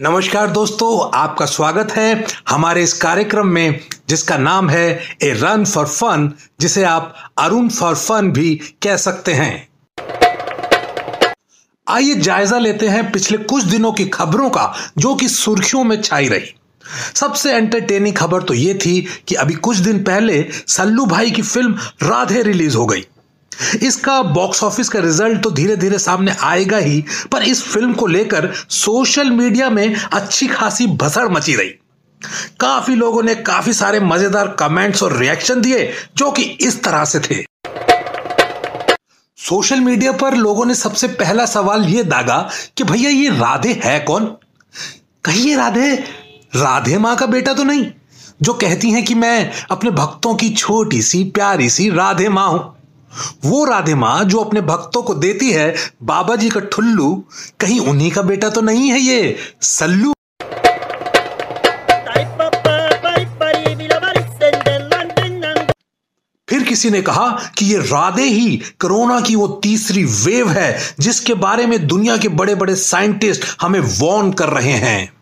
नमस्कार दोस्तों, आपका स्वागत है हमारे इस कार्यक्रम में, जिसका नाम है ए रन फॉर फन, जिसे आप अरुण फॉर फन भी कह सकते हैं। आइए जायजा लेते हैं पिछले कुछ दिनों की खबरों का, जो कि सुर्खियों में छाई रही। सबसे एंटरटेनिंग खबर तो यह थी कि अभी कुछ दिन पहले सल्लू भाई की फ़िल्म राधे रिलीज़ हो गई। इसका बॉक्स ऑफ़िस का रिज़ल्ट तो धीरे धीरे सामने आएगा ही, पर इस फ़िल्म को लेकर सोशल मीडिया में अच्छी खासी भसड़ मची रही। काफ़ी लोगों ने काफ़ी सारे मज़ेदार कमेंट्स और रिएक्शन दिए, जो कि इस तरह से थे। सोशल मीडिया पर लोगों ने सबसे पहला सवाल यह दागा कि भैया ये राधे है कौन? कहिए राधे राधे माँ का बेटा तो नहीं, जो कहती हैं कि मैं अपने भक्तों की छोटी सी, प्यारी सी राधे माँ हूँ। वो राधे माँ जो अपने भक्तों को देती है बाबा जी का ठुल्लू, कहीं उन्हीं का बेटा तो नहीं है ये, सल्लू। फिर किसी ने कहा कि ये राधे ही कोरोना की वो तीसरी वेव है, जिसके बारे में दुनिया के बड़े बड़े साइंटिस्ट हमें वॉर्न कर रहे हैं।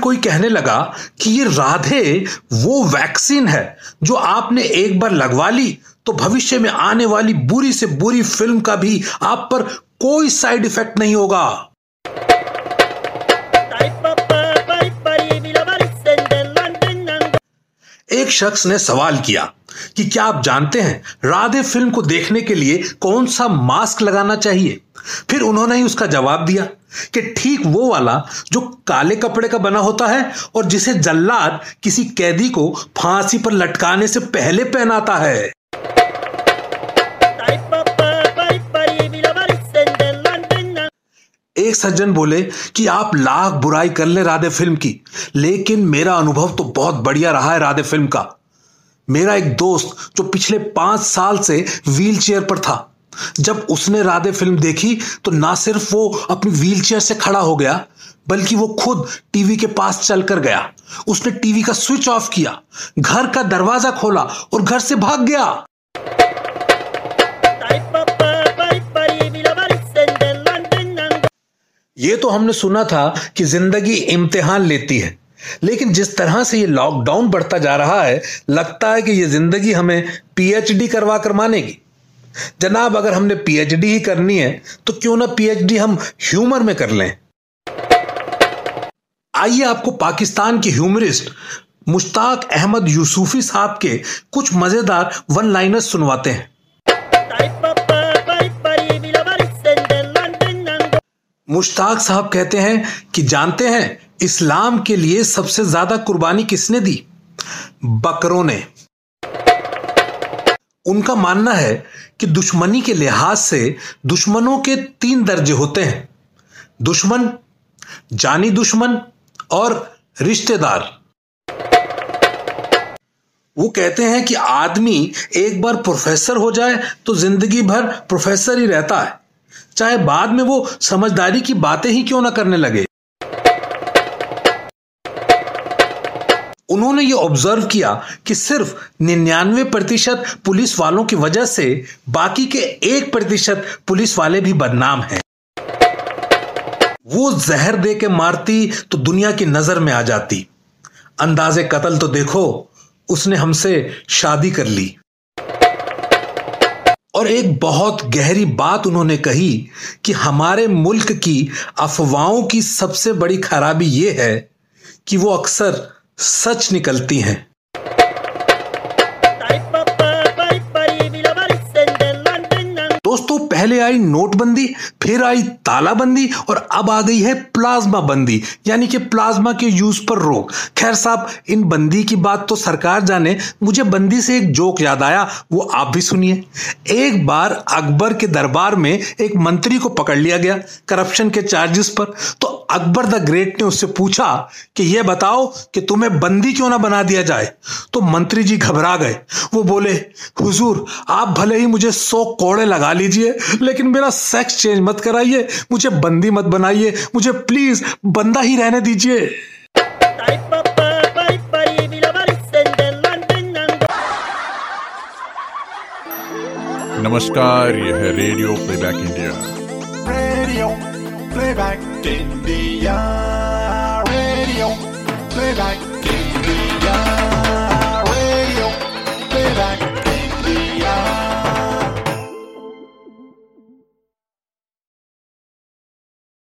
कोई कहने लगा कि ये राधे वो वैक्सीन है जो आपने एक बार लगवा ली तो भविष्य में आने वाली बुरी से बुरी फ़िल्म का भी आप पर कोई साइड इफ़ेक्ट नहीं होगा। एक शख्स ने सवाल किया कि क्या आप जानते हैं राधे फ़िल्म को देखने के लिए कौन सा मास्क लगाना चाहिए? फिर उन्होंने ही उसका जवाब दिया। कि ठीक वो वाला जो काले कपड़े का बना होता है और जिसे जल्लाद किसी कैदी को फांसी पर लटकाने से पहले पहनाता है। एक सज्जन बोले कि आप लाख बुराई कर ले राधे फ़िल्म की, लेकिन मेरा अनुभव तो बहुत बढ़िया रहा है राधे फ़िल्म का। मेरा एक दोस्त जो पिछले पाँच साल से व्हील चेयर पर था जब उसने राधे फ़िल्म देखी तो ना सिर्फ़ वो अपनी व्हील चेयर से खड़ा हो गया, बल्कि वो खुद टीवी के पास चलकर गया। उसने टीवी का स्विच ऑफ़ किया, घर का दरवाज़ा खोला और घर से भाग गया। ये तो हमने सुना था कि ज़िंदगी इम्तिहान लेती है, लेकिन जिस तरह से ये लॉकडाउन बढ़ता जा रहा है, लगता है कि ये ज़िंदगी हमें पीएचडी करवा कर मानेगी। जनाब, अगर हमने पीएचडी ही करनी है तो क्यों ना पीएचडी हम ह्यूमर में कर लें? आइए आपको पाकिस्तान के ह्यूमरिस्ट मुश्ताक अहमद यूसुफी साहब के कुछ मज़ेदार वन लाइनर्स सुनवाते हैं। मुश्ताक साहब कहते हैं कि जानते हैं इस्लाम के लिए सबसे ज़्यादा कुर्बानी किसने दी? बकरों ने। उनका मानना है कि दुश्मनी के लिहाज से दुश्मनों के तीन दर्जे होते हैं। दुश्मन, जानी दुश्मन और रिश्तेदार। वो कहते हैं कि आदमी एक बार प्रोफेसर हो जाए तो ज़िंदगी भर प्रोफेसर ही रहता है। चाहे बाद में वो समझदारी की बातें ही क्यों ना करने लगे। उन्होंने ये ऑब्ज़र्व किया कि सिर्फ़ निन्यानवे प्रतिशत पुलिस वालों की वजह से बाकी के एक प्रतिशत पुलिस वाले भी बदनाम हैं। वो जहर दे के मारती तो दुनिया की नज़र में आ जाती। अंदाजे कत्ल तो देखो, उसने हमसे शादी कर ली। और एक बहुत गहरी बात उन्होंने कही कि हमारे मुल्क की अफवाहों की सबसे बड़ी खराबी यह है कि वो अक्सर सच निकलती हैं। पहले आई नोटबंदी, फिर आई तालाबंदी और अब आ गई है प्लाज्मा बंदी यानी कि प्लाज्मा के यूज़ पर रोक। खैर साहब, इन बंदी की बात तो सरकार जाने, मुझे बंदी से एक जोक याद आया, वो आप भी सुनिए। एक बार अकबर के दरबार में एक मंत्री को पकड़ लिया गया करप्शन के चार्जेस पर तो अकबर द ग्रेट ने उससे पूछा कि यह बताओ कि तुम्हें बंदी क्यों ना बना दिया जाए? तो मंत्री जी घबरा गए। वो बोले, हुजूर, आप भले ही मुझे सौ कोड़े लगा लीजिए लेकिन मेरा सेक्स चेंज मत कराइए मुझे बंदी मत बनाइए मुझे प्लीज़ बंदा ही रहने दीजिए। नमस्कार यह है radio playback India radio playback India radio playback